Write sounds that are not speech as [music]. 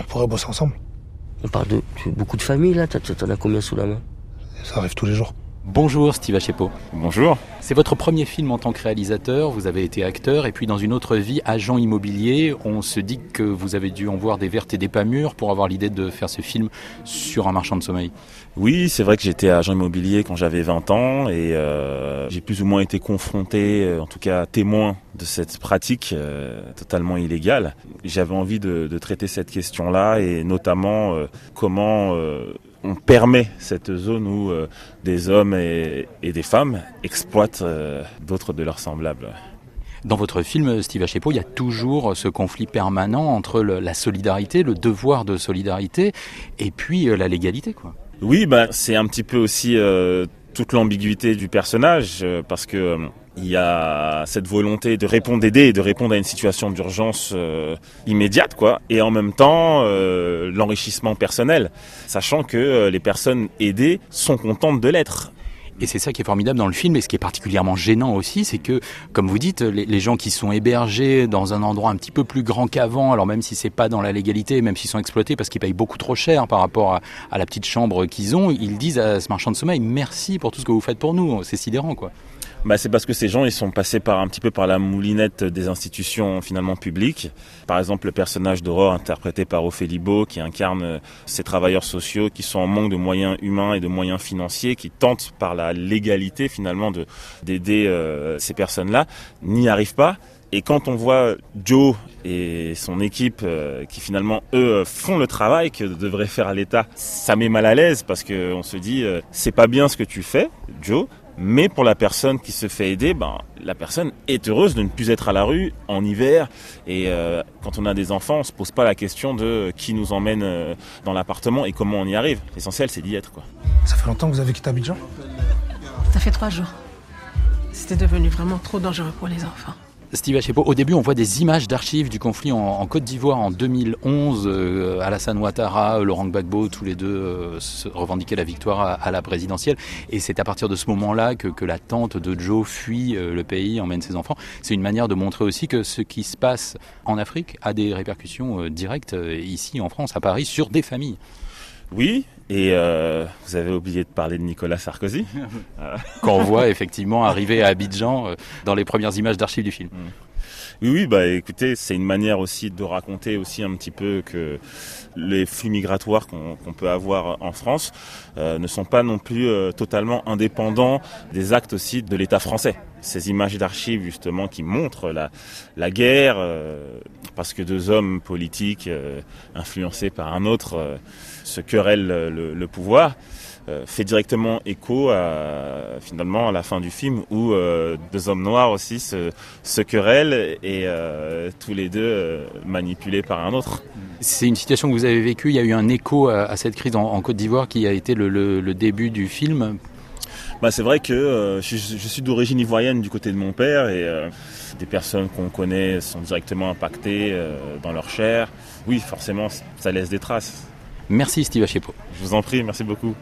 On pourrait bosser ensemble. On parle de, beaucoup de familles là, t'en as combien sous la main? Ça arrive tous les jours. Bonjour Steve Achepo. Bonjour. C'est votre premier film en tant que réalisateur, vous avez été acteur et puis dans une autre vie agent immobilier. On se dit que vous avez dû en voir des vertes et des pas mûres pour avoir l'idée de faire ce film sur un marchand de sommeil. Oui, c'est vrai que j'étais agent immobilier quand j'avais 20 ans et euh, j'ai plus ou moins été confronté, euh, en tout cas témoin de cette pratique euh, totalement illégale. J'avais envie de, de, traiter cette question-là et notamment comment on permet cette zone où euh, des hommes et, des femmes exploitent euh, d'autres de leurs semblables. Dans votre film, Steve Achepo, il y a toujours ce conflit permanent entre la solidarité, le devoir de solidarité, et puis euh, la légalité, quoi. Oui, bah, c'est un petit peu aussi toute l'ambiguïté du personnage, parce que il y a cette volonté de répondre, d'aider et de répondre à une situation d'urgence euh, immédiate, quoi. Et en même temps, euh, l'enrichissement personnel, sachant que euh, les personnes aidées sont contentes de l'être. Et c'est ça qui est formidable dans le film, et ce qui est particulièrement gênant aussi, c'est que, comme vous dites, les, gens qui sont hébergés dans un endroit un petit peu plus grand qu'avant, alors même si c'est pas dans la légalité, même s'ils sont exploités parce qu'ils payent beaucoup trop cher par rapport à, à la petite chambre qu'ils ont, ils disent à ce marchand de sommeil merci pour tout ce que vous faites pour nous. C'est sidérant, quoi bah, c'est parce que ces gens ils sont passés par un petit peu par la moulinette des institutions finalement publiques. Par exemple le personnage d'Aurore interprété par Ophélie Beau qui incarne euh, ces travailleurs sociaux qui sont en manque de moyens humains et de moyens financiers, qui tentent par la légalité finalement de d'aider euh, ces personnes-là, n'y arrivent pas. Et quand on voit Joe et son équipe euh, qui finalement eux font le travail que devrait faire l'État, ça met mal à l'aise parce que on se dit c'est pas bien ce que tu fais, Joe, mais pour la personne qui se fait aider, ben, la personne est heureuse de ne plus être à la rue en hiver. Et euh, quand on a des enfants, on se pose pas la question de qui nous emmène euh, dans l'appartement et comment on y arrive. L'essentiel, c'est d'y être. Quoi. Ça fait longtemps que vous avez quitté Abidjan? Ça fait trois jours. C'était devenu vraiment trop dangereux pour les enfants. Steve Achepo, au début, on voit des images d'archives du conflit en, Côte d'Ivoire en 2011. Euh, Alassane Ouattara, Laurent Gbagbo, tous les deux euh, revendiquaient la victoire à, la présidentielle. Et c'est à partir de ce moment-là que, la tante de Joe fuit euh, le pays, emmène ses enfants. C'est une manière de montrer aussi que ce qui se passe en Afrique a des répercussions directes ici en France, à Paris, sur des familles. Oui, et euh, vous avez oublié de parler de Nicolas Sarkozy. [laughs] Qu'on voit effectivement arriver à Abidjan euh, dans les premières images d'archives du film. Mm. Oui, oui, bah écoutez, c'est une manière aussi de raconter aussi un petit peu que les flux migratoires qu'on peut avoir en France euh, ne sont pas non plus euh, totalement indépendants des actes aussi de l'État français. Ces images d'archives justement qui montrent la, la guerre, euh, parce que deux hommes politiques influencés par un autre se querellent le, le pouvoir. Euh, fait directement écho à, finalement à la fin du film où euh, deux hommes noirs aussi se, querellent et euh, tous les deux manipulés par un autre. C'est une situation que vous avez vécue, il y a eu un écho à, cette crise en, Côte d'Ivoire qui a été le, début du film. Bah, c'est vrai que je, suis d'origine ivoirienne du côté de mon père et des personnes qu'on connaît sont directement impactées dans leur chair. Oui, forcément, ça laisse des traces. Merci Steve Achepo. Je vous en prie, merci beaucoup.